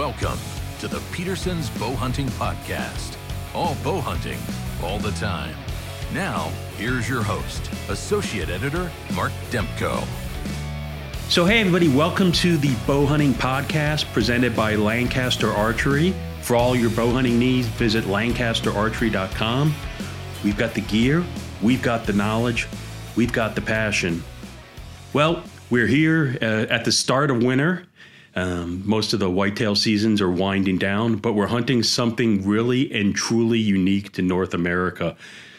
Welcome to the Peterson's Bow Hunting Podcast. All bow hunting, all the time. Now, here's your host, Associate Editor Mark Demko. So, hey, everybody, welcome to the Bow Hunting Podcast presented by Lancaster Archery. For all your bow hunting needs, visit lancasterarchery.com. We've got the gear, we've got the knowledge, we've got the passion. Well, we're here uh, at the start of winter. Um, most of the whitetail seasons are winding down, but we're hunting something really and truly unique to North America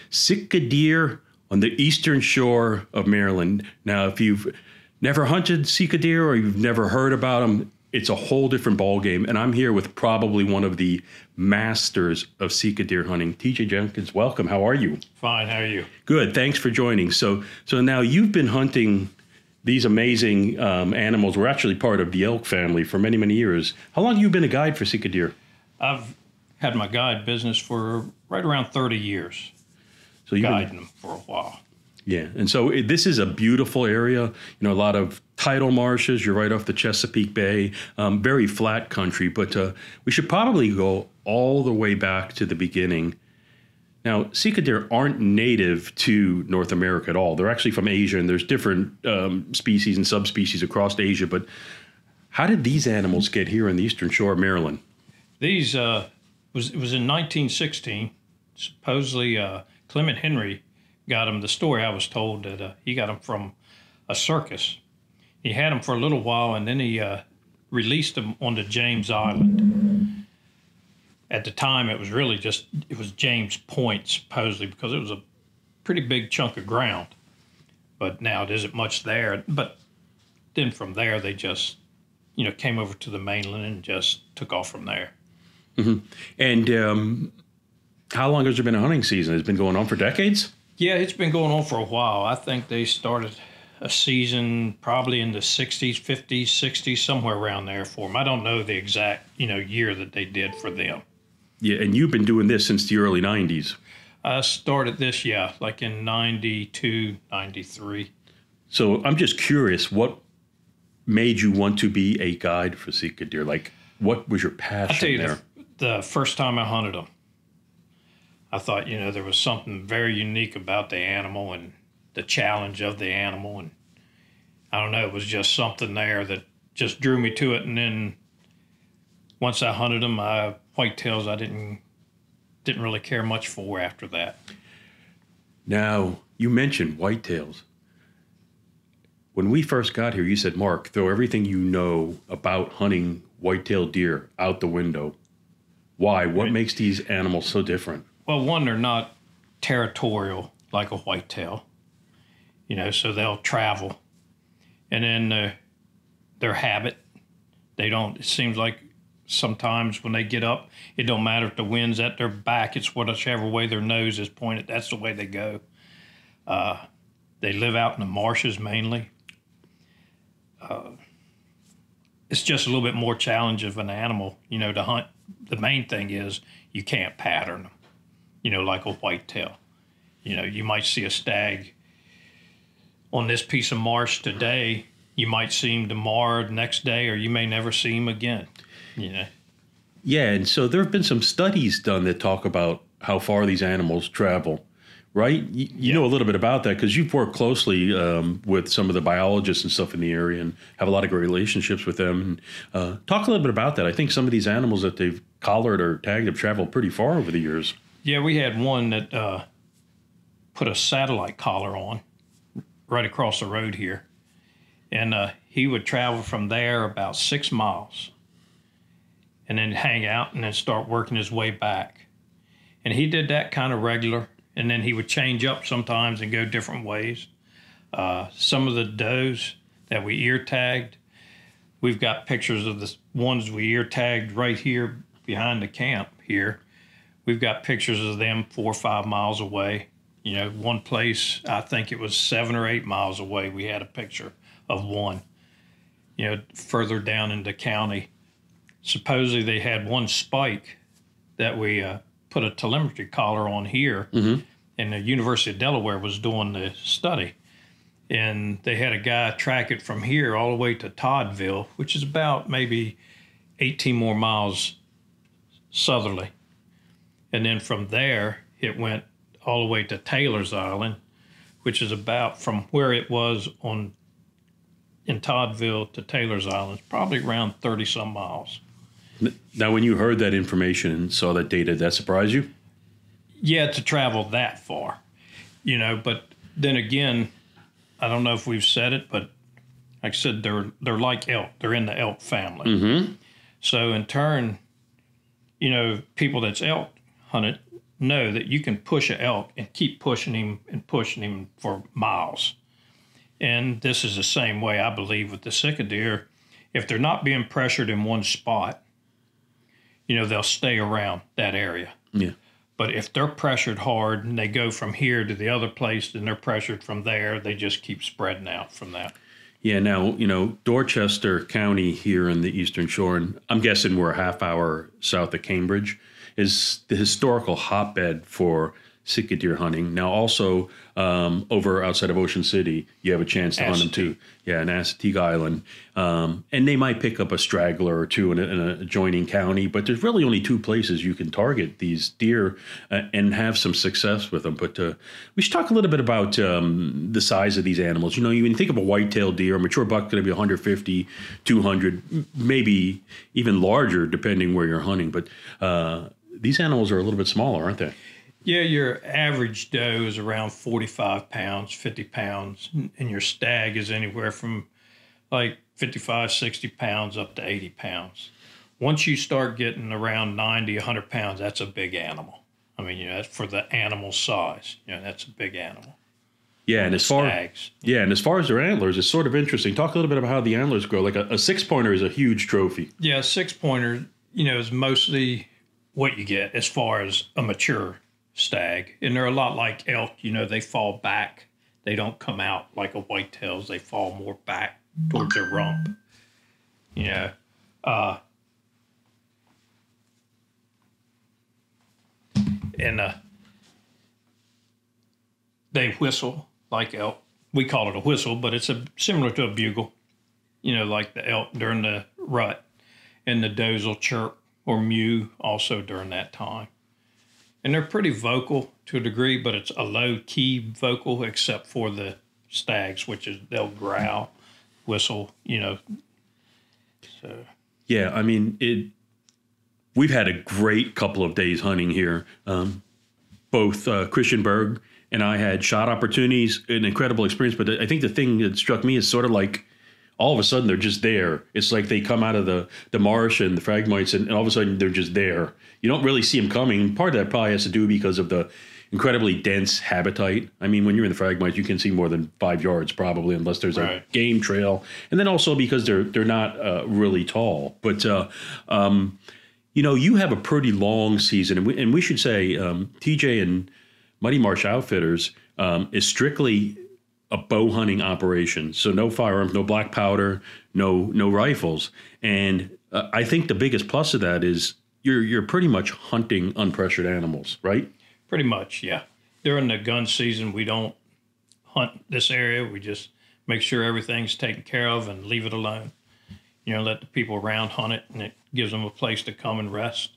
Sitka deer on the eastern shore of Maryland. Now, if you've never hunted Sitka deer or you've never heard about them, it's a whole different ballgame. And I'm here with probably one of the masters of Sitka deer hunting, TJ Jenkins. Welcome. How are you? Fine. How are you? Good. Thanks for joining. So, so now you've been hunting these amazing um, animals. We're actually part of the elk family for many, many years. How long have you been a guide for Sitka deer? I've had my guide business for right around 30 years. So you've Guiding been, them for a while. yeah. And so it, this is a beautiful area. You know, a lot of tidal marshes. You're right off the Chesapeake Bay. Um, very flat country. But uh, we should probably go all the way back to the beginning. Now, Sitka deer aren't native to North America at all. They're actually from Asia, and there's different um, species and subspecies across Asia. But how did these animals get here on the eastern shore of Maryland? These uh, was it was in 1916. Supposedly, uh, Clement Henry got them. The story I was told that uh, he got them from a circus. He had them for a little while, and then he uh, released them onto James Island. At the time, it was really just it was James Point supposedly because it was a pretty big chunk of ground. But now it isn't much there. But then from there, they just you know came over to the mainland and just took off from there. And um, how long has there been a hunting season? It's been going on for decades. Yeah, it's been going on for a while. I think they started a season probably in the 60s, 50s, 60s, somewhere around there for them. I don't know the exact, you know, year that they did for them. Yeah, and you've been doing this since the early '90s. I started this, yeah, like in 92, 93. So I'm just curious, what made you want to be a guide for Sitka deer? Like, what was your passion I passion tell you, there? the, the first time I hunted them, I thought, you know, there was something very unique about the animal and the challenge of the animal. And I don't know, it was just something there that just drew me to it. And then once I hunted them, I, whitetails, I didn't didn't really care much for after that. Now, you mentioned whitetails. When we first got here, you said, Mark, throw everything you know about hunting whitetail deer out the window. Why? What makes these animals so different? Well, one, they're not territorial like a whitetail, you know, so they'll travel. And then uh, their habit, they don't, it seems like sometimes when they get up, it don't matter if the wind's at their back, it's whichever way their nose is pointed, that's the way they go. Uh, they live out in the marshes mainly. Uh, it's just a little bit more challenge of an animal, you know, to hunt. The main thing is you can't pattern them you know, like a whitetail. You know, you might see a stag on this piece of marsh today. You might see him tomorrow, next day, or you may never see him again. You know, Yeah, and so there have been some studies done that talk about how far these animals travel, right? You, you know a little bit about that because you've worked closely um, with some of the biologists and stuff in the area and have a lot of great relationships with them. And, uh, talk a little bit about that. I think some of these animals that they've collared or tagged have traveled pretty far over the years. yeah, we had one that uh, put a satellite collar on right across the road here, and uh, he would travel from there about six miles, and then hang out and then start working his way back. And he did that kind of regular, and then he would change up sometimes and go different ways. Uh, some of the does that we ear tagged, we've got pictures of the ones we ear tagged right here behind the camp here. We've got pictures of them four or five miles away. You know, one place, I think it was seven or eight miles away, we had a picture of one. You know, further down in the county. Supposedly they had one spike that we uh, put a telemetry collar on here, and the University of Delaware was doing the study. And they had a guy track it from here all the way to Toddville, which is about maybe 18 more miles southerly. And then from there, it went all the way to Taylor's Island, which is about from where it was on in Toddville to Taylor's Island, probably around 30 some miles. Now, when you heard that information and saw that data, did that surprise you? Yeah, to travel that far, you know. But then again, I don't know if we've said it, but like I said, they're they're like elk. They're in the elk family. Mm-hmm. So in turn, you know, people that's elk hunted know that you can push an elk and keep pushing him and pushing him for miles. And this is the same way I believe with the Sitka deer. If they're not being pressured in one spot, you know, they'll stay around that area. Yeah. But if they're pressured hard and they go from here to the other place, then they're pressured from there. They just keep spreading out from that. Yeah, now, you know, Dorchester County here in the Eastern Shore, and I'm guessing we're a half hour south of Cambridge, is the historical hotbed for Sitka deer hunting. Now, also um, over outside of Ocean City, you have a chance to hunt them too. Yeah, in Assateague Island, um, and they might pick up a straggler or two in a, in a, adjoining county, but there's really only two places you can target these deer uh, and have some success with them. But uh, we should talk a little bit about um, the size of these animals. You know, when you think of a white-tailed deer, a mature buck going to be 150, 200, maybe even larger depending where you're hunting. But uh, these animals are a little bit smaller, aren't they? Yeah, your average doe is around 45 pounds, 50 pounds, and your stag is anywhere from like 55, 60 pounds up to 80 pounds. Once you start getting around 90, 100 pounds, that's a big animal. I mean, you know, that's for the animal size. You know, that's a big animal. Yeah, and as far Stags. yeah, and as far as their antlers, it's sort of interesting. Talk a little bit about how the antlers grow. Like a, a six pointer is a huge trophy. Yeah, six pointer, you know, is mostly what you get as far as a mature stag. And they're a lot like elk, you know, they fall back. They don't come out like a whitetails. They fall more back towards their rump. Know, uh, and uh, they whistle like elk. We call it a whistle, but it's a similar to a bugle. You know, like the elk during the rut, and the does will chirp or mew also during that time. And they're pretty vocal to a degree, but it's a low key vocal except for the stags, which is they'll growl, whistle, you know. So Yeah, I mean it. We've had a great couple of days hunting here. Um, both uh, Christian Berg and I had shot opportunities, an incredible experience. But I think the thing that struck me is sort of like all of a sudden they're just there. It's like they come out of the the marsh and the phragmites, and, and all of a sudden they're just there. You don't really see them coming. Part of that probably has to do because of the incredibly dense habitat. I mean, when you're in the phragmites, you can see more than five yards probably, unless there's a game trail, and then also because they're they're not uh, really tall. But uh, um, you know, you have a pretty long season, and we, and we should say um, TJ and Muddy Marsh Outfitters um, is strictly a bow hunting operation. So no firearms, no black powder, no no rifles. And uh, I think the biggest plus of that is you're you're pretty much hunting unpressured animals, right? pretty much, yeah. During the gun season, we don't hunt this area. We just make sure everything's taken care of and leave it alone. You know, let the people around hunt it, and it gives them a place to come and rest.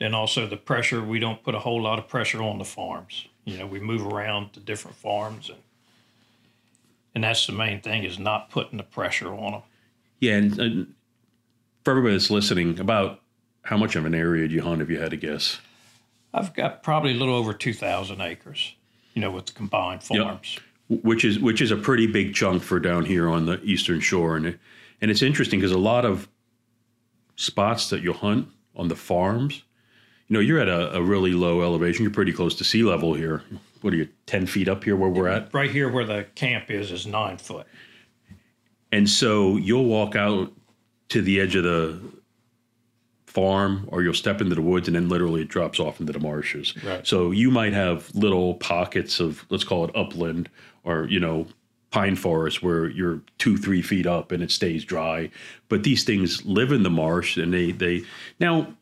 Then also the pressure, we don't put a whole lot of pressure on the farms. You know, we move around to different farms, and and that's the main thing is not putting the pressure on them. Yeah, and, and for everybody that's listening, about how much of an area do you hunt if you had to guess? I've got probably a little over two thousand acres. You know, with the combined farms. which is which is a pretty big chunk for down here on the eastern shore, and it, and it's interesting because a lot of spots that you'll hunt on the farms, you know, you're at a, a really low elevation. You're pretty close to sea level here. What are you, ten feet up here where we're at? Right here, where the camp is, is nine foot. And so you'll walk out to the edge of the farm or you'll step into the woods and then literally it drops off into the marshes. Right. So you might have little pockets of let's call it upland or, you know, pine forest where you're two, three feet up and it stays dry. But these things live in the marsh and they they now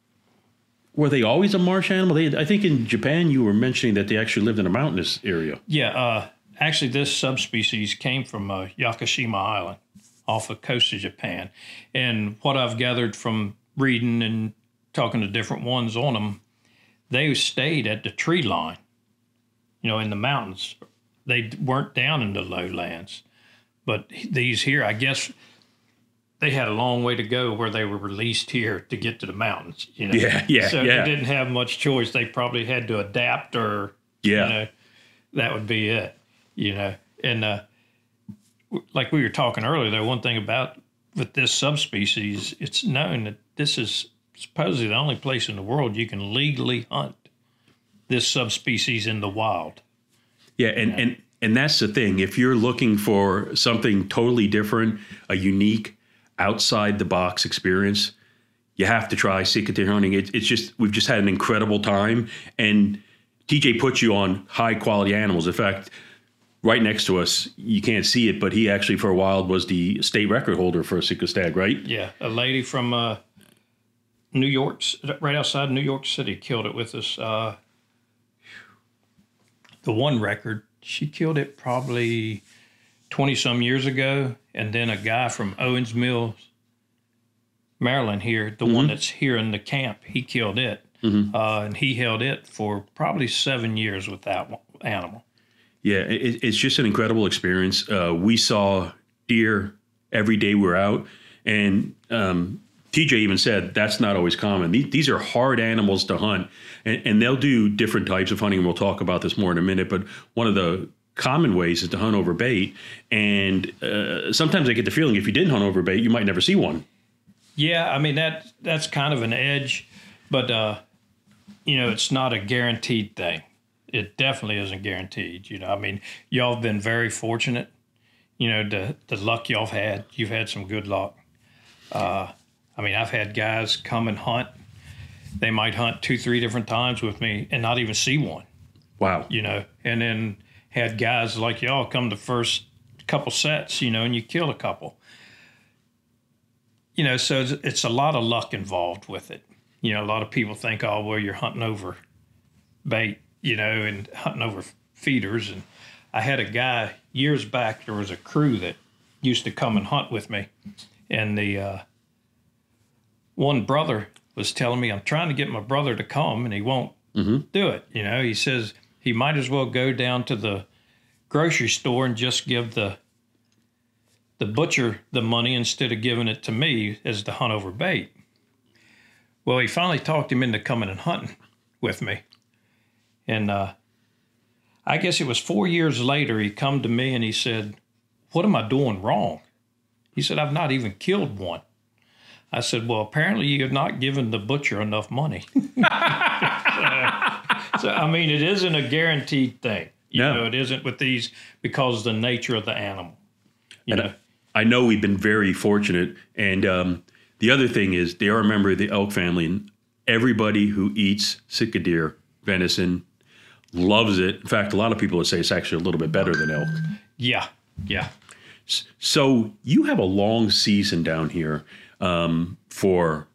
were they always a marsh animal? They, I think in Japan you were mentioning that they actually lived in a mountainous area. Yeah, uh, actually, this subspecies came from uh, Yakushima Island off the coast of Japan. And what I've gathered from reading and talking to different ones on them, they stayed at the tree line, you know, in the mountains. They weren't down in the lowlands. But these here, I guess they had a long way to go where they were released here to get to the mountains. You know? Yeah, yeah, So yeah. they didn't have much choice. They probably had to adapt, or Yeah. you know, that would be it. You know, and uh, like we were talking earlier, though, one thing about with this subspecies, it's known that this is supposedly the only place in the world you can legally hunt this subspecies in the wild. Yeah, and and and that's the thing. If you're looking for something totally different, a unique, outside the box experience, you have to try deer hunting. It, it's just we've just had an incredible time, and TJ puts you on high quality animals. In fact, right next to us, you can't see it, but he actually for a while was the state record holder for a Sika stag, right? Yeah, a lady from uh, New York, right outside New York City, killed it with us. Uh, the one record, she killed it probably 20 some years ago. And then a guy from Owings Mills, Maryland, here, the one that's here in the camp, he killed it. Uh, and he held it for probably seven years with that one animal. Yeah, it, it's just an incredible experience. Uh, we saw deer every day we were out, and um, TJ even said that's not always common. These, these are hard animals to hunt, and, and they'll do different types of hunting. And we'll talk about this more in a minute. But one of the common ways is to hunt over bait, and uh, sometimes I get the feeling if you didn't hunt over bait, you might never see one. Yeah, I mean that that's kind of an edge, but uh, you know, it's not a guaranteed thing. It definitely isn't guaranteed. You know, I mean, y'all have been very fortunate. You know, the the luck y'all have had. You've had some good luck. Uh, I mean, I've had guys come and hunt. They might hunt two, three different times with me and not even see one. Wow. You know, and then had guys like y'all come the first couple sets. You know, and you kill a couple you know, so it's, it's a lot of luck involved with it. You know, a lot of people think, oh, well, you're hunting over bait, you know, and hunting over feeders. And I had a guy years back, there was a crew that used to come and hunt with me. And the uh, one brother was telling me, I'm trying to get my brother to come and he won't do it. You know, he says he might as well go down to the grocery store and just give the the butcher the money instead of giving it to me as the hunt over bait. Well, he finally talked him into coming and hunting with me. And uh, I guess it was four years later, he come to me and he said, What am I doing wrong? He said, I've not even killed one. I said, Well, apparently you have not given the butcher enough money. I mean, it isn't a guaranteed thing. You No. know, it isn't with these because of the nature of the animal. You know, I know we've been very fortunate. And um, the other thing is, they are a member of the elk family, and everybody who eats Sitka deer venison loves it. In fact, a lot of people would say it's actually a little bit better than elk. yeah, yeah. So you have a long season down here um, for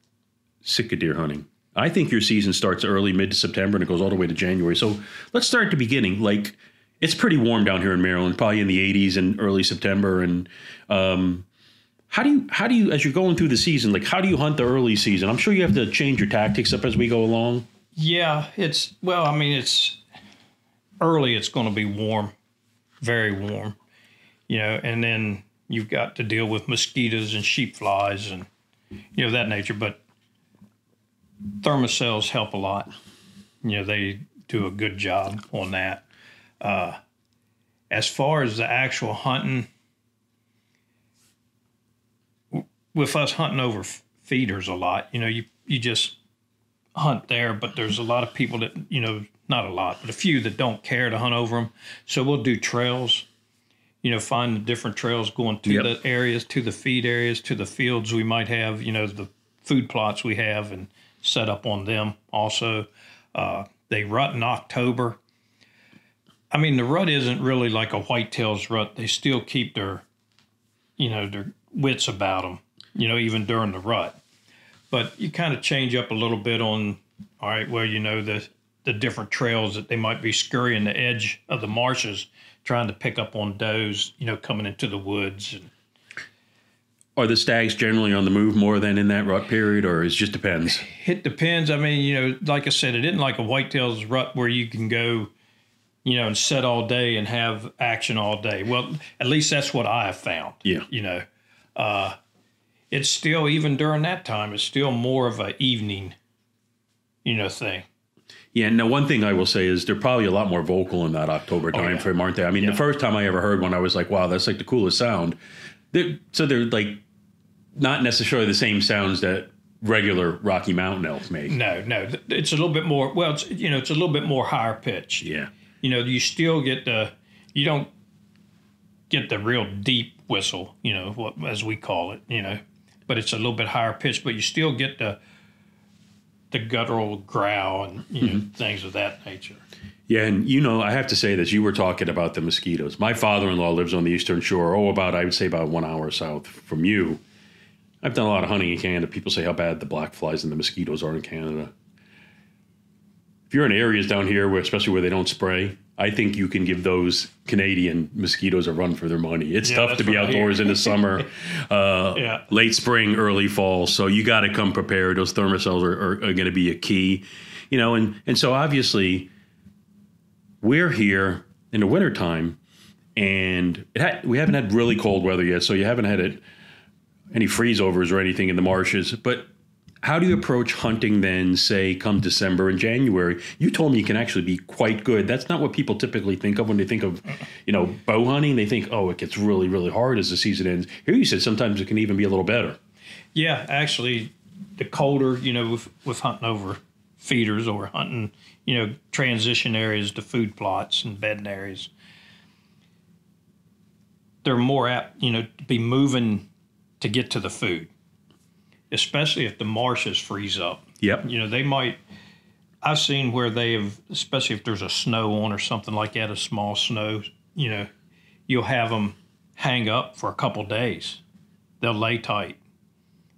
Sitka deer hunting. I think your season starts early, mid to September, and it goes all the way to January. So let's start at the beginning. Like it's pretty warm down here in Maryland, probably in the 80s and early September. And um, how do you how do you as you're going through the season, like how do you hunt the early season? I'm sure you have to change your tactics up as we go along. Yeah, it's well, I mean, it's early. It's going to be warm, very warm, you know, and then you've got to deal with mosquitoes and sheep flies and you know that nature. But ThermaCells help a lot. You know, they do a good job on that. Uh, as far as the actual hunting, with us hunting over feeders a lot, you know, you you just hunt there, but there's a lot of people that you know, not a lot, but a few that don't care to hunt over them. So we'll do trails. You know, find the different trails going to Yep. the areas, to the feed areas, to the fields we might have. You know, the food plots we have, and set up on them. Also, uh, they rut in October. I mean, the rut isn't really like a whitetails rut. They still keep their, you know, their wits about them. You know, even during the rut but you kind of change up a little bit on all right well you know the the different trails that they might be scurrying the edge of the marshes trying to pick up on does you know coming into the woods and are the stags generally on the move more than in that rut period, or it just depends? It depends. I mean, you know, like I said, it isn't like a whitetails rut where you can go, you know, and set all day and have action all day. Well, at least that's what I have found. Yeah. You know, uh, it's still even during that time, it's still more of a evening, you know, thing. Yeah. Now, one thing I will say is they're probably a lot more vocal in that October time Oh, yeah. frame, aren't they? I mean, Yeah. the first time I ever heard one, I was like, "Wow, that's like the coolest sound." They're, so they're like not necessarily the same sounds that regular Rocky Mountain elk make. No, no, it's a little bit more. Well, it's you know, it's a little bit more higher pitch. Yeah. You know, you still get the, you don't get the real deep whistle. You know, what as we call it. You know, but it's a little bit higher pitch. But you still get the, the guttural growl and you know mm-hmm. things of that nature. Yeah, and you know, I have to say that you were talking about the mosquitoes. My father-in-law lives on the eastern shore, oh, about I would say about one hour south from you. I've done a lot of hunting in Canada. People say how bad the black flies and the mosquitoes are in Canada. If you're in areas down here, where, especially where they don't spray, I think you can give those Canadian mosquitoes a run for their money. It's Yeah, tough to be what I hear. outdoors in the summer, uh, Yeah. late spring, early fall. So you got to come prepared. Those ThermaCells are, are, are going to be a key, you know. And and so obviously, we're here in the wintertime and it had, we haven't had really cold weather yet, so you haven't had it, any freeze overs or anything in the marshes. But how do you approach hunting then, say, come December and January? You told me you can actually be quite good. That's not what people typically think of when they think of, you know, bow hunting. They think, oh, it gets really, really hard as the season ends. Here you said sometimes it can even be a little better. Yeah, actually, the colder, you know, with, with hunting over feeders or hunting, you know, transition areas to food plots and bedding areas, they're more apt, you know, to be moving to get to the food, especially if the marshes freeze up. Yep. You know, they might. I've seen where they have, especially if there's a snow on or something like that, a small snow. You know, you'll have them hang up for a couple days. They'll lay tight.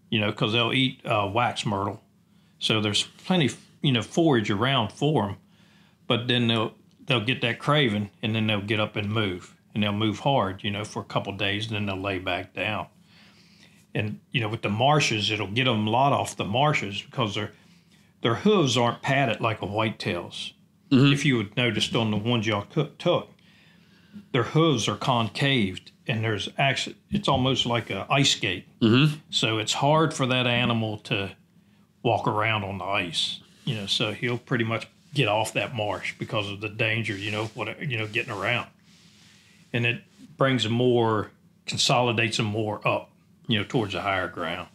You know, because they'll eat uh, wax myrtle, so there's plenty, you know, forage around for them. But then they'll they'll get that craving, and then they'll get up and move, and they'll move hard, you know, for a couple days, and then they'll lay back down and you know with the marshes it'll get them a lot off the marshes because their their hooves aren't padded like a whitetail's. If you had noticed on the ones y'all took their hooves are concaved and there's actually it's almost like a ice skate. Mm-hmm. so it's hard for that animal to walk around on the ice you know so he'll pretty much get off that marsh because of the danger you know what you know getting around. And it brings them more consolidates them more up you know, towards a higher ground.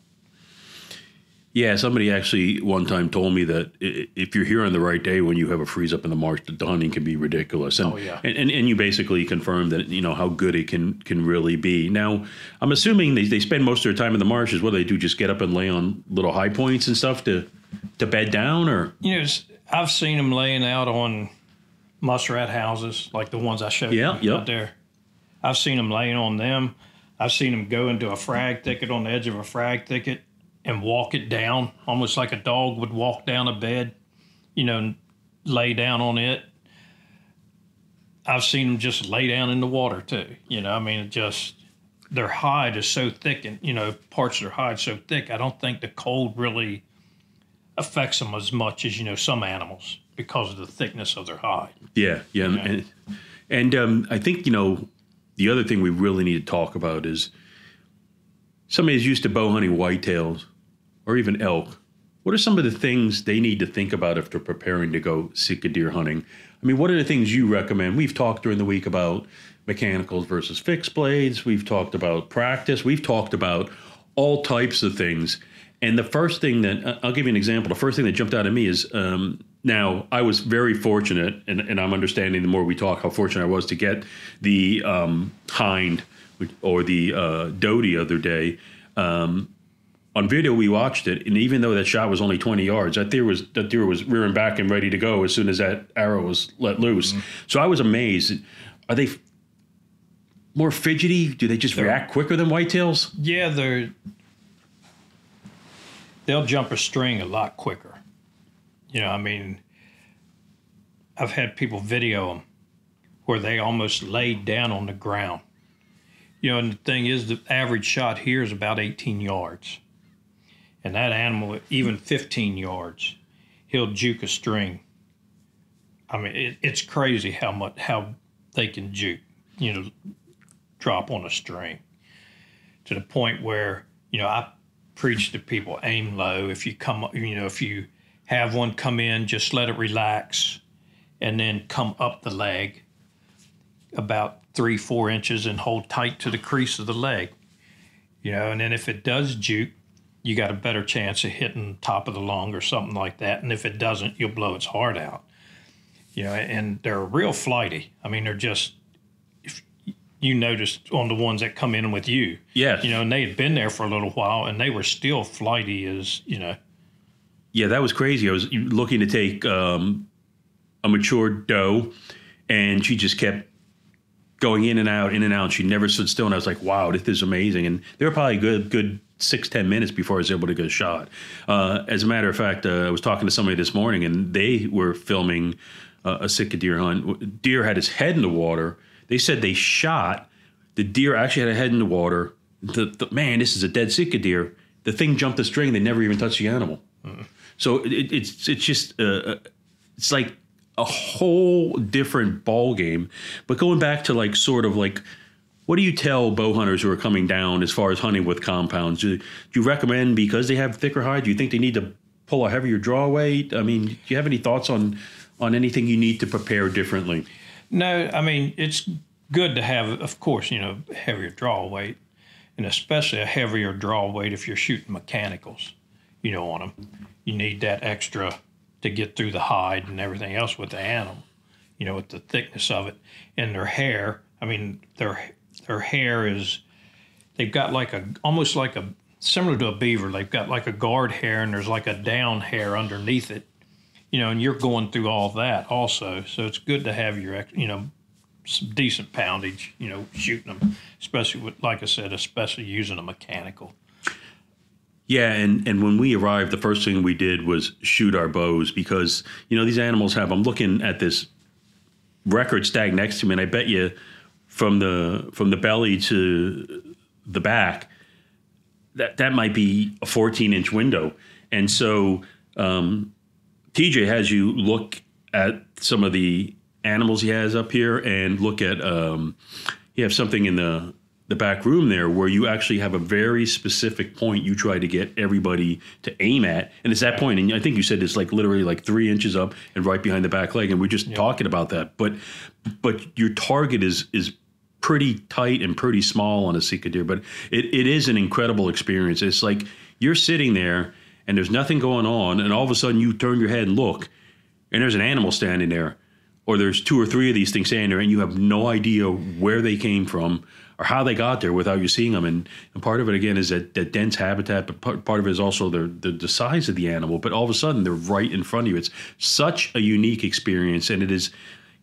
Yeah, somebody actually one time told me that if you're here on the right day when you have a freeze up in the marsh, the hunting can be ridiculous. And, Oh, yeah. and, and, and you basically confirm that, you know, how good it can can really be. Now, I'm assuming they, they spend most of their time in the marshes. What do they do? Just get up and lay on little high points and stuff to to bed down or? You know, I've seen them laying out on muskrat houses, like the ones I showed Yeah, you yep. out there. I've seen them laying on them. I've seen them go into a frag thicket on the edge of a frag thicket and walk it down, almost like a dog would walk down a bed, you know, and lay down on it. I've seen them just lay down in the water too. You know, I mean, it just their hide is so thick, and you know, parts of their hide so thick. I don't think the cold really affects them as much as you know some animals because of the thickness of their hide. Yeah, yeah, and and, and um, I think you know the other thing we really need to talk about is somebody who's used to bow hunting whitetails or even elk. What are some of the things they need to think about if they're preparing to go Sika deer hunting? I mean, what are the things you recommend? We've talked during the week about mechanicals versus fixed blades. We've talked about practice. We've talked about all types of things. And the first thing that I'll give you an example. The first thing that jumped out at me is um, now I was very fortunate, and, and I'm understanding the more we talk how fortunate I was to get the um, hind or the uh, doe the other day. Um, on video we watched it, and even though that shot was only 20 yards, that deer was that deer was rearing back and ready to go as soon as that arrow was let loose. So I was amazed. Are they more fidgety? Do they just react quicker than whitetails? Yeah, they're they'll jump a string a lot quicker. You know, I mean, I've had people video them where they almost laid down on the ground You know, and the thing is, the average shot here is about 18 yards. And that animal, even 15 yards, he'll juke a string. I mean, it, it's crazy how much how they can juke. You know, drop on a string to the point where you know I preach to people aim low. If you come, you know, if you have one come in, just let it relax, and then come up the leg about three four inches and hold tight to the crease of the leg. You know, and then if it does juke, you got a better chance of hitting top of the lung or something like that. And if it doesn't, you'll blow its heart out. You know, and they're real flighty. I mean, they're just if you noticed on the ones that come in with you. Yes. You know, and they had been there for a little while and they were still flighty as, you know. Yeah, that was crazy. I was looking to take um, a mature doe, and she just kept going in and out, in and out. She never stood still, and I was like, "Wow, this is amazing." And they were probably good, good six, ten minutes before I was able to get a shot. Uh, as a matter of fact, uh, I was talking to somebody this morning, and they were filming uh, a Sitka deer hunt. Deer had his head in the water. They said they shot the deer. Actually, had a head in the water. The, the man, this is a dead Sitka deer. The thing jumped the string. They never even touched the animal. So it, it's it's just uh, it's like a whole different ball game. But going back to like sort of like what do you tell bow hunters who are coming down as far as hunting with compounds? Do, do you recommend because they have thicker hide? Do you think they need to pull a heavier draw weight? I mean, do you have any thoughts on on anything you need to prepare differently? No, I mean it's good to have, of course, you know, heavier draw weight, and especially a heavier draw weight if you're shooting mechanicals, you know, on them. You need that extra to get through the hide and everything else with the animal, you know, with the thickness of it and their hair. I mean, their their hair is they've got like a almost like a similar to a beaver. They've got like a guard hair and there's like a down hair underneath it, you know, and you're going through all that also. So it's good to have your, you know, some decent poundage, you know, shooting them, especially with, like I said, especially using a mechanical. Yeah, and, and when we arrived, the first thing we did was shoot our bows because you know these animals have. I'm looking at this record stag next to me, and I bet you from the from the belly to the back that that might be a 14 inch window, and so um, TJ has you look at some of the animals he has up here and look at um, you have something in the the back room there where you actually have a very specific point you try to get everybody to aim at. And it's that point and i think you said it's like literally like three inches up and right behind the back leg and we're just talking about that. But but your target is is pretty tight and pretty small on a Sika deer but it, it is an incredible experience. It's like you're sitting there and there's nothing going on and all of a sudden you turn your head and look and there's an animal standing there or there's two or three of these things standing there and you have no idea where they came from or how they got there without you seeing them. And, and part of it again is that, that dense habitat, but part, part of it is also the, the the size of the animal. But all of a sudden they're right in front of you. It's such a unique experience, and it is,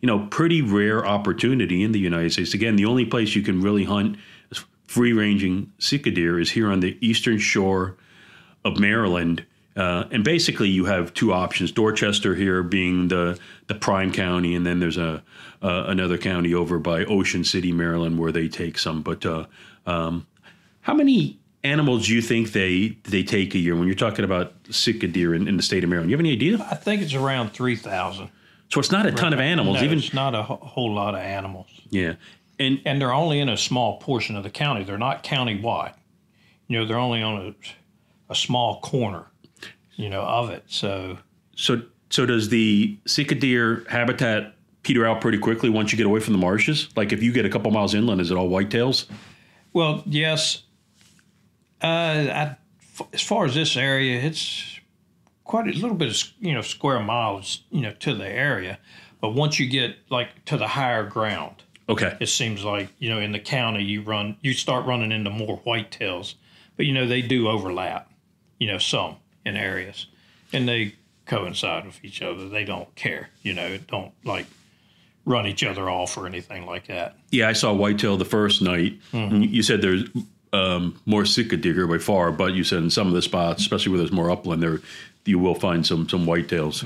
you know, pretty rare opportunity in the United States. Again, the only place you can really hunt free ranging Sika deer is here on the eastern shore of Maryland. Uh, and basically, you have two options: Dorchester here being the the prime county, and then there's a uh, another county over by Ocean City, Maryland, where they take some. But uh, um, how many animals do you think they they take a year when you're talking about Sitka deer in, in the state of Maryland? You have any idea? I think it's around 3,000. So it's not a ton of animals, No, even it's not a whole lot of animals. yeah. And And they're only in a small portion of the county. They're not county-wide. You know, they're only on a, a small corner, you know, of it. So, so so does the Sika deer habitat peter out pretty quickly once you get away from the marshes? Like if you get a couple miles inland, is it all whitetails? well, yes. Uh, I, f- as far as this area, it's quite a little bit of you know square miles, you know, to the area. But once you get like to the higher ground, Okay. it seems like you know in the county you run you start running into more whitetails but you know they do overlap you know some in areas and they coincide with each other they don't care you know don't like run each other off or anything like that Yeah, I saw whitetail the first night. And You said there's um, more Sika deer here by far, but you said in some of the spots, especially where there's more upland, there you will find some some whitetails.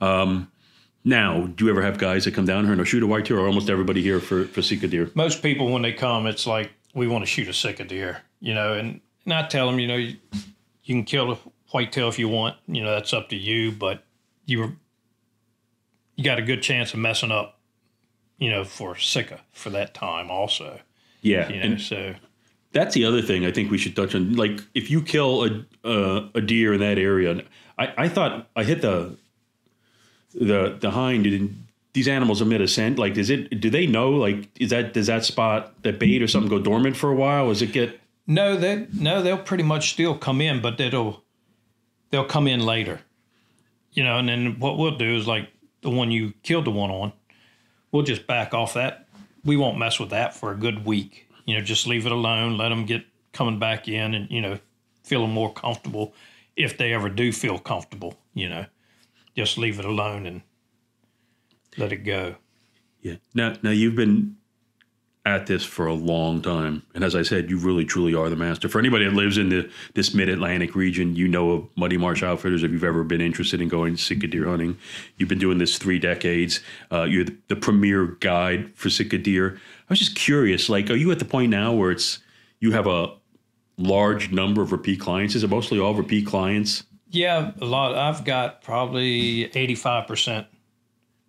Um, now, do you ever have guys that come down here and shoot a whitetail, or almost everybody here for for Sika deer? most people when they come it's like we want to shoot a Sika deer, you know, and, and I tell them, you know, you, you can kill a whitetail if you want, you know, that's up to you, but you were, you got a good chance of messing up, you know, for sika for that time also, Yeah, you know, and so that's the other thing I think we should touch on. Like, if you kill a uh, a deer in that area, I, I thought I hit the the the hind. And these animals emit a scent. Like, is it? Do they know? Like, is that does that spot that bait or something go dormant for a while? Does it get? No, they no, they'll pretty much still come in, but it'll they'll come in later. You know, and then what we'll do is like the one you killed the one on, we'll just back off that. We won't mess with that for a good week. You know, just leave it alone. Let them get coming back in, and you know, feeling more comfortable if they ever do feel comfortable. You know, just leave it alone and let it go. Yeah. Now, now you've been at this for a long time, and as I said, you really truly are the master. For anybody that lives in the this Mid Atlantic region, you know of Muddy Marsh Outfitters. If you've ever been interested in going Sitka deer hunting, you've been doing this three decades. Uh, you're the, the premier guide for Sitka deer. I was just curious, like, are you at the point now where it's you have a large number of repeat clients? Is it mostly all repeat clients? Yeah, a lot. I've got probably eighty-five percent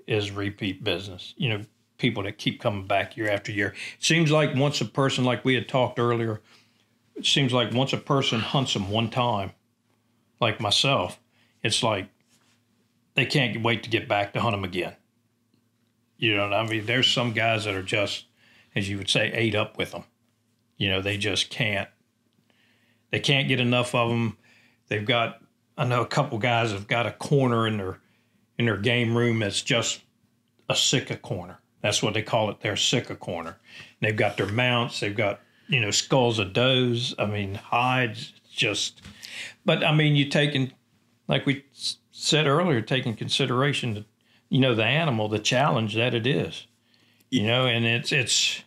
is repeat business. You know, people that keep coming back year after year. It seems like once a person, like we had talked earlier, it seems like once a person hunts them one time, like myself, it's like they can't wait to get back to hunt them again. You know I mean? There's some guys that are just, as you would say, ate up with them. You know, they just can't. They can't get enough of them. They've got. I know a couple guys have got a corner in their in their game room that's just a Sika corner. That's what they call it, their Sika corner. And they've got their mounts, they've got, you know, skulls of does, I mean, hides, just, but I mean, you taking, like we said earlier, taking consideration, the, you know, the animal, the challenge that it is, you know, and it's, it's,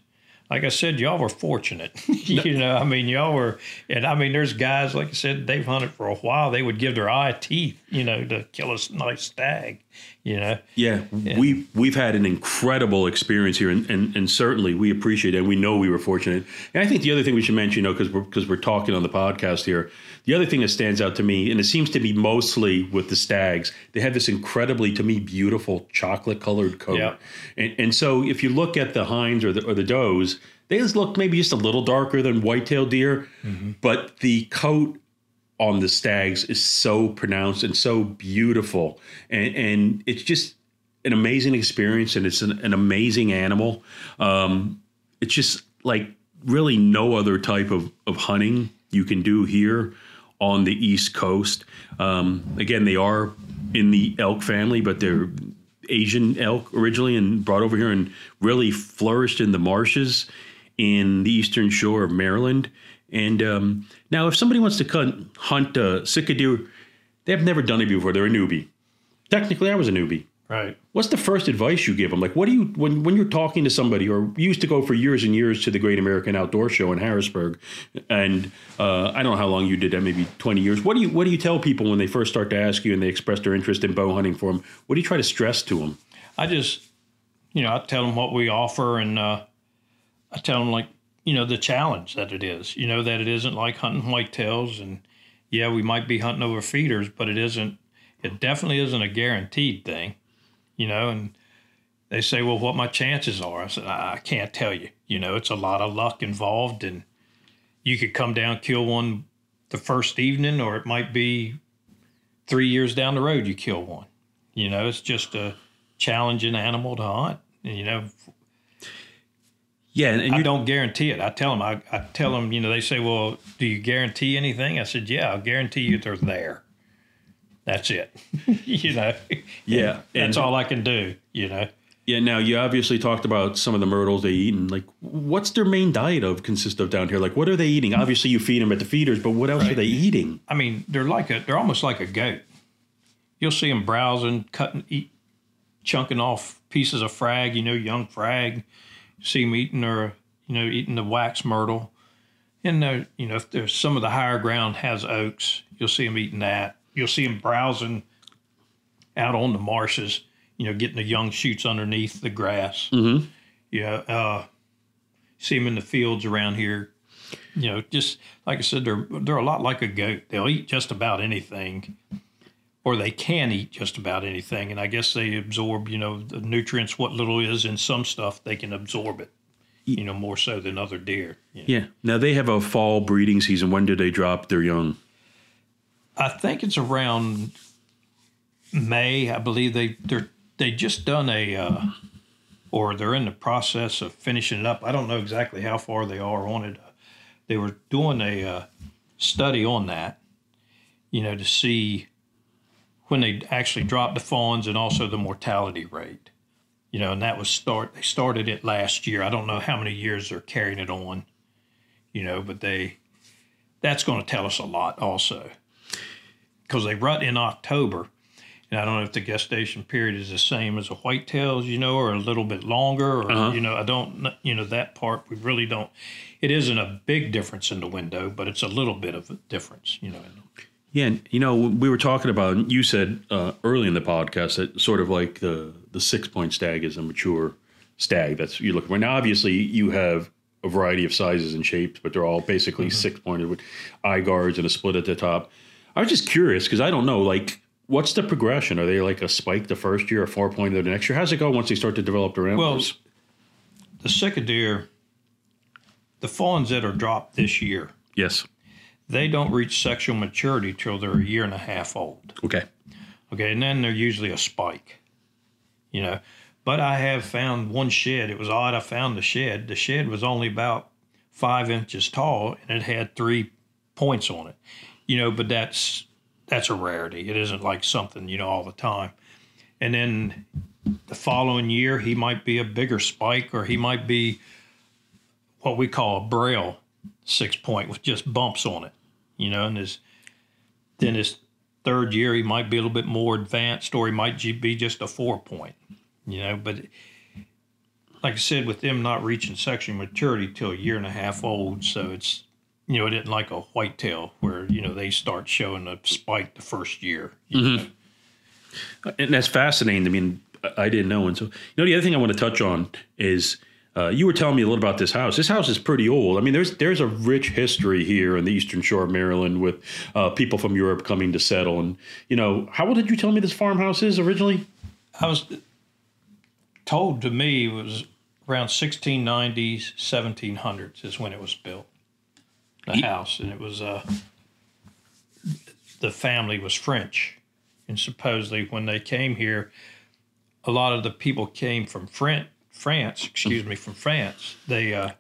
like I said, y'all were fortunate. you know, I mean, y'all were, and I mean, there's guys, like I said, they've hunted for a while. They would give their eye teeth, you know, to kill a nice stag, you know. Yeah, we we've had an incredible experience here, and, and, and certainly we appreciate it. And we know we were fortunate. And I think the other thing we should mention, you know, because we're because we're talking on the podcast here, the other thing that stands out to me, and it seems to be mostly with the stags, they have this incredibly, to me, beautiful chocolate colored coat. Yeah. And and so if you look at the hinds or the or the does, they just look maybe just a little darker than white-tailed deer, but the coat on the stags is so pronounced and so beautiful and and it's just an amazing experience and it's an, an amazing animal um it's just like really no other type of of hunting you can do here on the east coast um again they are in the elk family but they're asian elk originally and brought over here and really flourished in the marshes in the eastern shore of Maryland. And um, now, if somebody wants to hunt, hunt uh, deer, they've never done it before. They're a newbie. Technically, I was a newbie. Right. What's the first advice you give them? Like, what do you when when you're talking to somebody, or you used to go for years and years to the Great American Outdoor Show in Harrisburg, and uh, I don't know how long you did that, maybe 20 years. What do you what do you tell people when they first start to ask you and they express their interest in bow hunting for them? What do you try to stress to them? I just, you know, I tell them what we offer, and uh, I tell them like, you know, the challenge that it is. You know that it isn't like hunting whitetails, and yeah, we might be hunting over feeders, but it isn't. It definitely isn't a guaranteed thing. You know, and they say, well, what my chances are? I said, I, I can't tell you. You know, it's a lot of luck involved, and you could come down kill one the first evening, or it might be three years down the road you kill one. You know, it's just a challenging animal to hunt. And, you know, Yeah, and, and I you don't guarantee it. I tell them, I, I tell them, you know, they say, well, do you guarantee anything? I said, yeah, I'll guarantee you they're there. That's it. you know, yeah, that's and- all I can do, you know. Yeah, now you obviously talked about some of the myrtles they eat, and like, what's their main diet of consist of down here? Like, what are they eating? Obviously, you feed them at the feeders, but what else are they eating? I mean, they're like a, they're almost like a goat. You'll see them browsing, cutting, eat, chunking off pieces of frag. You know, young frag. see them eating their, you know, eating the wax myrtle. And there, you know, if there's some of the higher ground has oaks, you'll see them eating that. You'll see them browsing out on the marshes. You know, getting the young shoots underneath the grass. Mm-hmm. Yeah, uh, see them in the fields around here You know, just like I said, they're they're a lot like a goat. They'll eat just about anything, or they can eat just about anything. And I guess they absorb, you know, the nutrients. What little is in some stuff, they can absorb it. You know, more so than other deer. you know. Yeah. Now they have a fall breeding season. When do they drop their young? I think it's around May. I believe they they're they just done a uh, or they're in the process of finishing it up. I don't know exactly how far they are on it. They were doing a uh, study on that, you know, to see when they actually drop the fawns and also the mortality rate. You know, and that was start. They started it last year. I don't know how many years they're carrying it on. You know, but they that's going to tell us a lot also because they rut in October. And I don't know if the gestation period is the same as a whitetails, you know, or a little bit longer, or Uh-huh. you know, I don't, you know, that part we really don't. It isn't a big difference in the window, but it's a little bit of a difference, you know. Yeah, and you know, we were talking about. You said uh, early in the podcast that sort of like the the six point stag is a mature stag. That's you're looking for. Now, obviously, you have a variety of sizes and shapes, but they're all basically six pointed with eye guards and a split at the top. I was just curious because I don't know, like, what's the progression? Are they like a spike the first year, a four pointer the next year? How's it go once they start to develop their Well, antlers? the Sika deer, the fawns that are dropped this year, yes. they don't reach sexual maturity till they're a year and a half old. Okay. Okay, and then they're usually a spike, you know. But I have found one shed. It was odd. I found the shed. The shed was only about five inches tall, and it had three points on it, you know. But that's that's a rarity. It isn't like something you know all the time. And then the following year, he might be a bigger spike, or he might be what we call a braille six point with just bumps on it, you know. And his then his third year he might be a little bit more advanced or he might be just a four point you know but like i said with them not reaching sexual maturity till a year and a half old so it's you know it isn't like a whitetail where you know they start showing a spike the first year know. and that's fascinating. I mean, I- I didn't know. And so, you know, the other thing I want to touch on is uh, you were telling me a little about this house. This house is pretty old. I mean, there's there's a rich history here in the Eastern Shore of Maryland with uh, people from Europe coming to settle. And you know, how old did you tell me this farmhouse is originally? i was told to me it was around 1690s 1700s is when it was built the house and it was uh the family was french. And supposedly when they came here a lot of the people came from Fran- france excuse me from france. They uh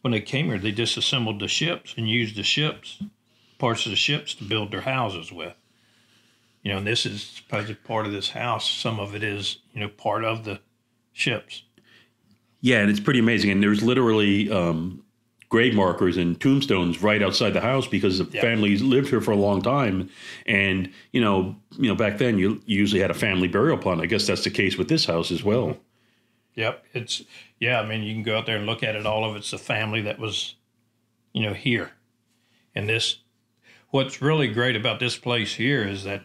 when they came here they disassembled the ships and used the ships parts of the ships to build their houses with. You know and this is supposedly part of this house. Some of it is you know part of the ships. Yeah, and it's pretty amazing. And there's literally um, grave markers and tombstones right outside the house because the Yeah. families lived here for a long time. And you know, you know, back then you, you usually had a family burial plot. I guess that's the case with this house as well. Mm-hmm. Yep, it's yeah. I mean, you can go out there and look at it. All of it's the family that was, you know, here, and this. What's really great about this place here is that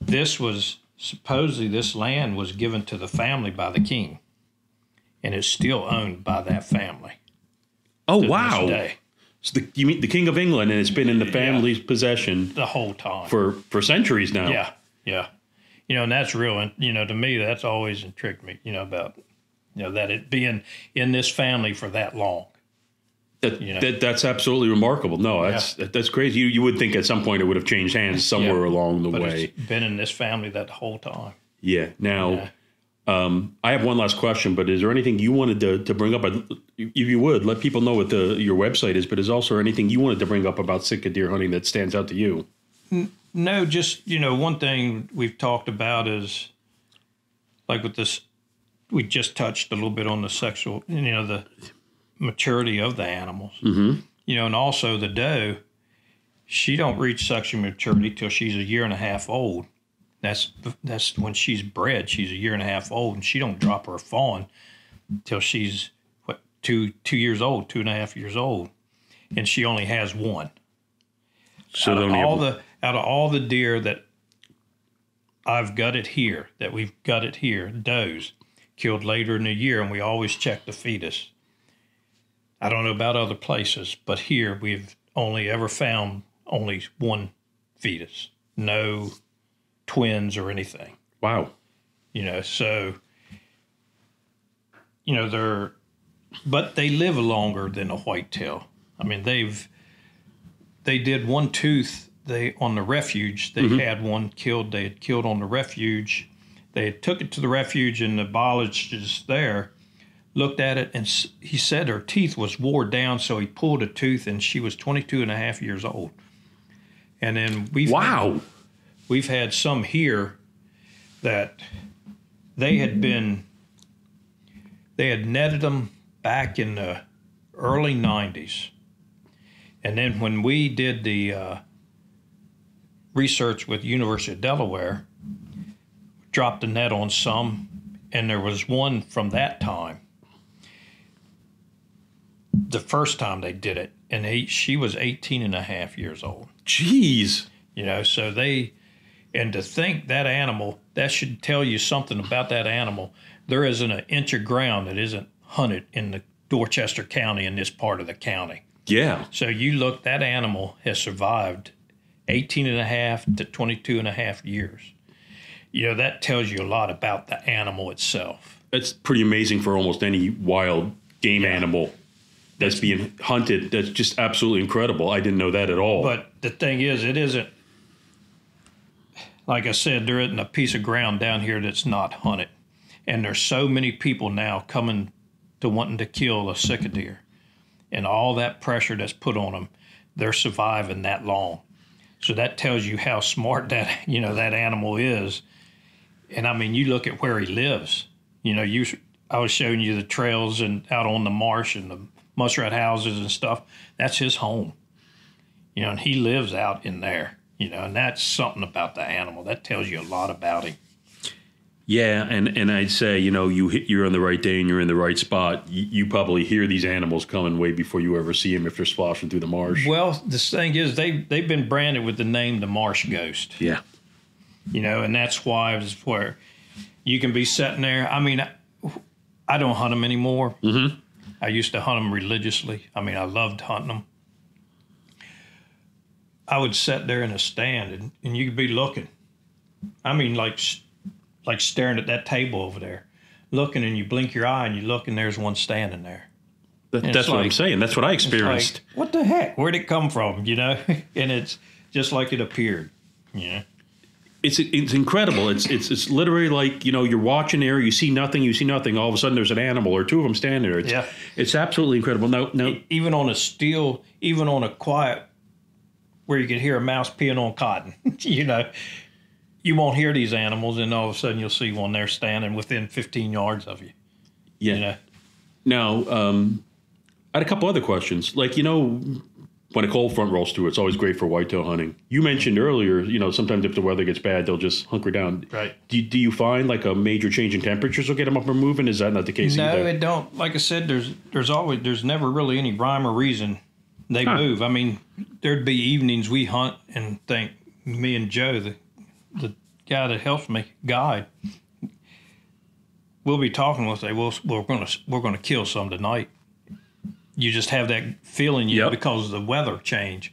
this was supposedly this land was given to the family by the king, and it's still owned by that family. Oh wow! So the, you mean the King of England, and it's been in the family's possession the whole time. for for centuries now. Yeah, yeah. You know, and that's real. And you know, to me, that's always intrigued me. You know about you know that it being in this family for that long. That, You know. that that's absolutely remarkable. No, that's that, that's crazy. You you would think at some point it would have changed hands somewhere Yeah. along the But way. it's been in this family that whole time. Yeah. Now, Yeah. Um, I have one last question, but is there anything you wanted to, to bring up? If you would, let people know what the your website is, but is also anything you wanted to bring up about Sika deer hunting that stands out to you? No, just you know, one thing we've talked about is like with this. We just touched a little bit on the sexual, you know, the maturity of the animals. Mm-hmm. You know, and also the doe. She don't reach sexual maturity till she's a year and a half old. That's that's when she's bred. She's a year and a half old, and she don't drop her fawn till she's what two two years old, two and a half years old, and she only has one So out of all the out of all the deer that I've gutted here, that we've gutted here, does killed later in the year, and we always check the fetus. I don't know about other places, but here we've only ever found only one fetus, no twins or anything. Wow. You know, so you know they're, but they live longer than a whitetail. I mean, they've they did one tooth. They on the refuge. They mm-hmm. had one killed. They had killed on the refuge. They took it to the refuge, and the biologist there looked at it, and he said her teeth was wore down. So he pulled a tooth, and she was 22 and a half years old. And then we've Wow. We've had some here that they had been they had netted them back in the early 90s and then when we did the uh, research with university of delaware dropped the net on some and there was one from that time. The first time they did it and he, she was 18 and a half years old. Jeez. you know so they and to think that animal that should tell you something about that animal there isn't an inch of ground that isn't hunted in the dorchester county in this part of the county Yeah. so you look that animal has survived 18 and a half to 22 and a half years you know that tells you a lot about the animal itself That's pretty amazing for almost any wild game animal that's being hunted. That's just absolutely incredible. I didn't know that at all. But the thing is, it isn't. Like I said, there isn't a piece of ground down here that's not hunted, and there's so many people now coming to wanting to kill a Sika deer, and all that pressure that's put on them, they're surviving that long. So that tells you how smart that you know that animal is. And I mean, you look at where he lives. You know, you I was showing you the trails and out on the marsh and the muskrat houses and stuff. That's his home you know, and he lives out in there, you know, and that's something about the animal that tells you a lot about him. yeah, and and I'd say you know you hit you're on the right day and you're in the right spot. You, you probably hear these animals coming way before you ever see them if they're splashing through the marsh. Well, the thing is, they they've been branded with the name the Marsh Ghost, Yeah. you know, and that's why it's where you can be sitting there. I mean, I, I don't hunt them anymore. Mm-hmm. I used to hunt them religiously. I mean, I loved hunting them. I would sit there in a stand and, and you could be looking. I mean, like like staring at that table over there, looking, and you blink your eye and you look, and there's one standing there. That, that's what I'm saying. That's what I experienced. Like, what the heck? Where'd it come from? You know, and it's just like it appeared. You know, it's it's incredible. It's it's it's literally like you know you're watching there, you see nothing, you see nothing. All of a sudden, there's an animal or two of them standing there. It's, Yeah. it's absolutely incredible. No, no, even on a still, even on a quiet, where you could hear a mouse peeing on cotton. you know, you won't hear these animals, and all of a sudden you'll see one there standing within 15 yards of you. yeah. You know, Now, um, I had a couple other questions. Like you know, when a cold front rolls through, it's always great for whitetail hunting. You mentioned earlier, you know, sometimes if the weather gets bad, they'll just hunker down. Right. Do, do you find like a major change in temperatures will get them up and moving? Is that not the case no, either? it don't. Like I said, there's there's always there's never really any rhyme or reason they Huh. move. I mean, there'd be evenings we hunt and think me and Joe, the the guy that helps me guide, we'll be talking. We'll say, well, we're gonna we're gonna kill some tonight. You just have that feeling, you Yep. because of the weather change,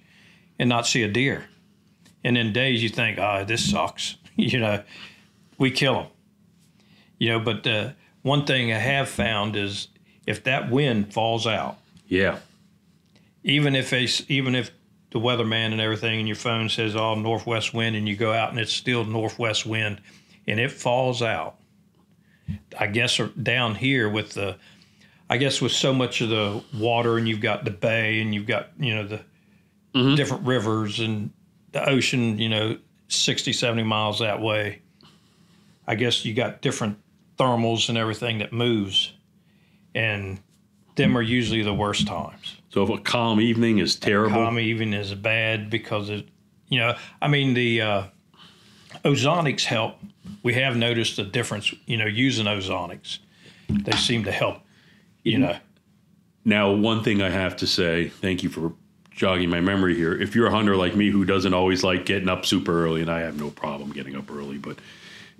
and not see a deer. And then days you think, oh, this sucks. you know, we kill them. You know, but uh, one thing I have found is if that wind falls out, yeah. Even if they, even if the weatherman and everything and your phone says oh northwest wind and you go out and it's still northwest wind and it falls out i guess down here with the i guess with so much of the water and you've got the bay and you've got you know the mm-hmm. different rivers and the ocean you know 60 70 miles that way i guess you got different thermals and everything that moves. And them are usually the worst times So if a calm evening is terrible, calm evening is bad because it, you know, I mean the uh, ozonics help. We have noticed a difference, you know, using ozonics. They seem to help, you know. Now, one thing I have to say, thank you for jogging my memory here. If you're a hunter like me who doesn't always like getting up super early, and I have no problem getting up early, but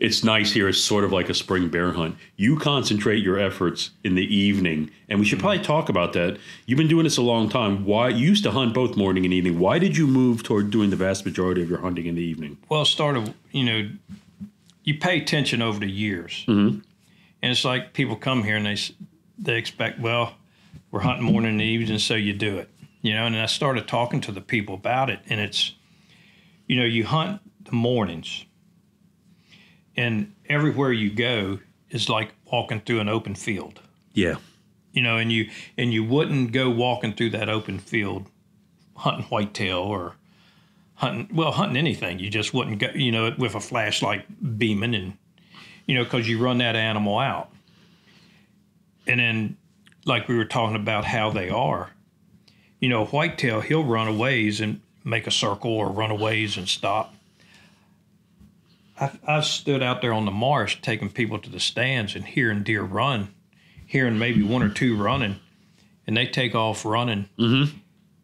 it's nice here. It's sort of like a spring bear hunt. You concentrate your efforts in the evening, and we should probably talk about that. You've been doing this a long time. Why you used to hunt both morning and evening? Why did you move toward doing the vast majority of your hunting in the evening? Well, started, you know, you pay attention over the years, mm-hmm. and it's like people come here and they they expect, well, we're hunting morning and evening, so you do it, you know. And I started talking to the people about it, and it's, you know, you hunt the mornings and everywhere you go is like walking through an open field. Yeah. You know, and you and you wouldn't go walking through that open field hunting whitetail or hunting well hunting anything. You just wouldn't go, you know, with a flashlight beaming and you know, because you run that animal out. And then, like we were talking about how they are, you know, whitetail, he'll run a ways and make a circle or run a ways and stop. I've, I've stood out there on the marsh taking people to the stands and hearing deer run, hearing maybe one or two running, and they take off running. Mm-hmm.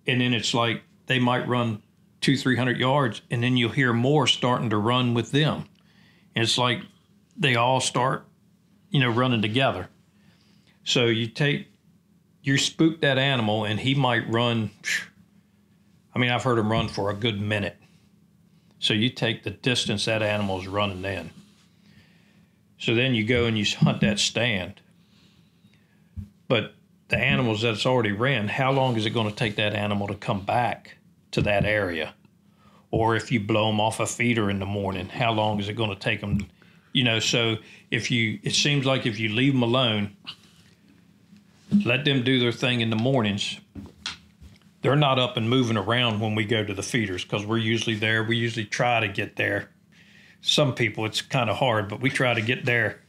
And then it's like they might run two, three hundred yards, and then you'll hear more starting to run with them. And it's like they all start, you know, running together. So you take, you spook that animal, and he might run. I mean, I've heard him run for a good minute. So you take the distance that animal's running in. So then you go and you hunt that stand. But the animals that's already ran, how long is it going to take that animal to come back to that area? Or if you blow them off a feeder in the morning, how long is it going to take them? You know, so if you, it seems like if you leave them alone, let them do their thing in the mornings, they're not up and moving around when we go to the feeders because we're usually there. We usually try to get there. Some people it's kind of hard, but we try to get there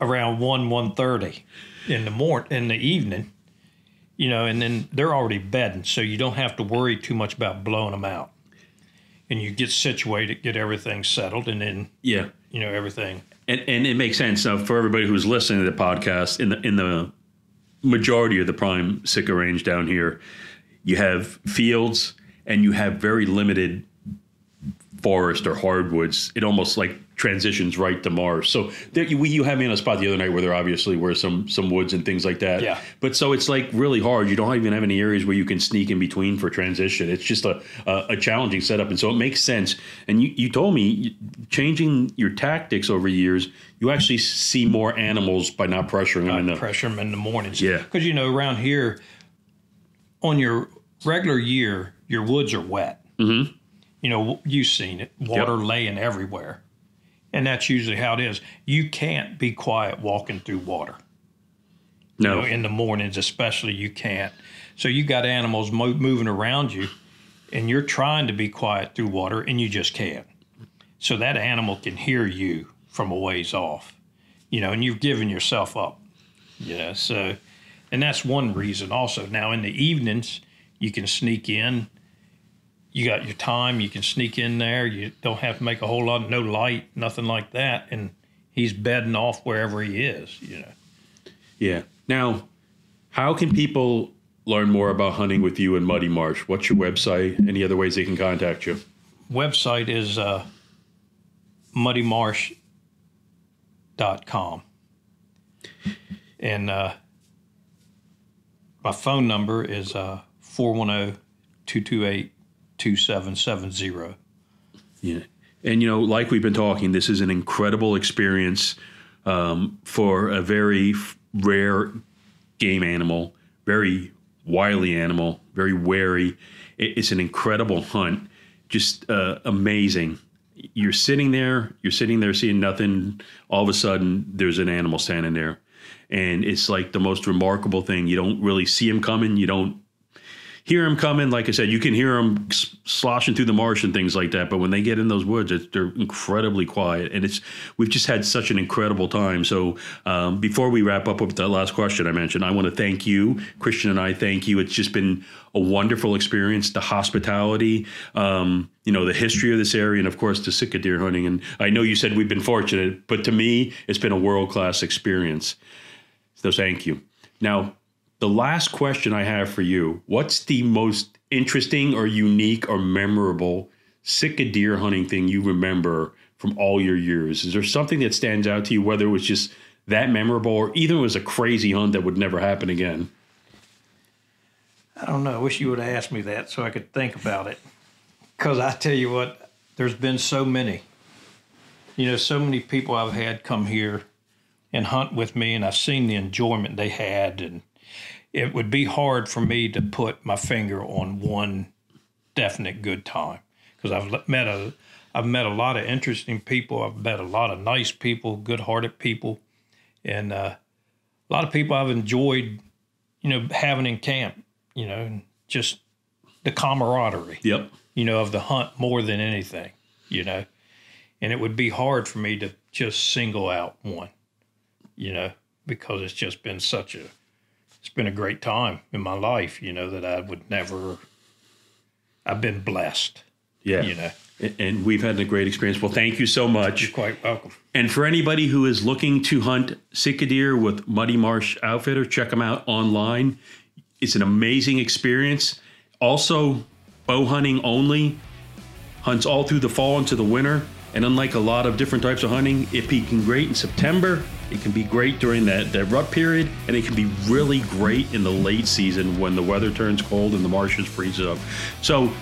around one one thirty in the morning in the evening. You know, and then they're already bedding, so you don't have to worry too much about blowing them out. And you get situated, get everything settled, and then yeah, you know everything. And and it makes sense now for everybody who's listening to the podcast in the in the majority of the prime Sika range down here you have fields and you have very limited forest or hardwoods. It almost like transitions right to Mars. So there, you, you had me on a spot the other night where there obviously were some some woods and things like that. Yeah. But so it's like really hard. You don't even have any areas where you can sneak in between for transition. It's just a a, a challenging setup, and so it makes sense. And you you told me changing your tactics over years, you actually see more animals by not pressuring not them in the pressure them in the mornings. Yeah. Because you know around here on your regular year, your woods are wet. Mm-hmm. You know, you've seen it, water yep. laying everywhere. And that's usually how it is. You can't be quiet walking through water. No. You know, in the mornings, especially, you can't. So you got animals mo- moving around you, and you're trying to be quiet through water, and you just can't. So that animal can hear you from a ways off, you know, and you've given yourself up. Yeah. So and that's one reason also. Now in the evenings, you can sneak in. You got your time, you can sneak in there. You don't have to make a whole lot, no light, nothing like that. And he's bedding off wherever he is, you know. Yeah. Now, how can people learn more about hunting with you in Muddy Marsh? What's your website? Any other ways they can contact you? Website is uh, muddymarsh.com. And uh, my phone number is uh, 410 228 2770. Yeah. And, you know, like we've been talking, this is an incredible experience um, for a very rare game animal, very wily animal, very wary. It's an incredible hunt, just uh, amazing. You're sitting there, you're sitting there seeing nothing. All of a sudden, there's an animal standing there and it's like the most remarkable thing. You don't really see him coming. You don't hear him coming. Like I said, you can hear them sloshing through the marsh and things like that. But when they get in those woods, they're incredibly quiet, and it's we've just had such an incredible time. So um, before we wrap up with that last question I mentioned, I want to thank you, Christian, and I thank you. It's just been a wonderful experience. The hospitality, um, you know, the history of this area, and of course the Sika deer hunting. And I know you said we've been fortunate, but to me, it's been a world class experience. So thank you. Now, the last question I have for you what's the most interesting or unique or memorable Sika deer hunting thing you remember from all your years? Is there something that stands out to you, whether it was just that memorable or even it was a crazy hunt that would never happen again? I don't know. I wish you would have asked me that so I could think about it. Because I tell you what, there's been so many. You know, so many people I've had come here and hunt with me, and I've seen the enjoyment they had. And it would be hard for me to put my finger on one definite good time because I've met a I've met a lot of interesting people. I've met a lot of nice people, good-hearted people, and uh, a lot of people I've enjoyed, you know, having in camp. You know, just the camaraderie. Yep. You know, of the hunt more than anything. You know, and it would be hard for me to just single out one. You know, because it's just been such a it's been a great time in my life. You know that I would never. I've been blessed. Yeah. You know. And we've had a great experience. Well, thank you so much. You're quite welcome. And for anybody who is looking to hunt Sika deer with Muddy Marsh Outfitter, check them out online. It's an amazing experience. Also, bow hunting only, hunts all through the fall into the winter. And unlike a lot of different types of hunting, it peaking great in September. It can be great during that, that rut period, and it can be really great in the late season when the weather turns cold and the marshes freeze up. So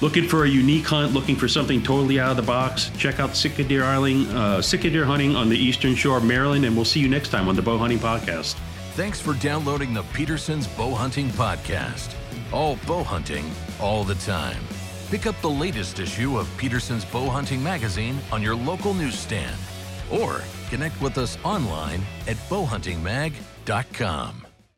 Looking for a unique hunt, looking for something totally out of the box, check out Sika Deer Island, uh, Deer Hunting on the eastern shore of Maryland, and we'll see you next time on the Bow Hunting Podcast. Thanks for downloading the Petersen's Bow Hunting Podcast. All bow hunting, all the time. Pick up the latest issue of Petersen's Bow Hunting Magazine on your local newsstand or connect with us online at bowhuntingmag.com.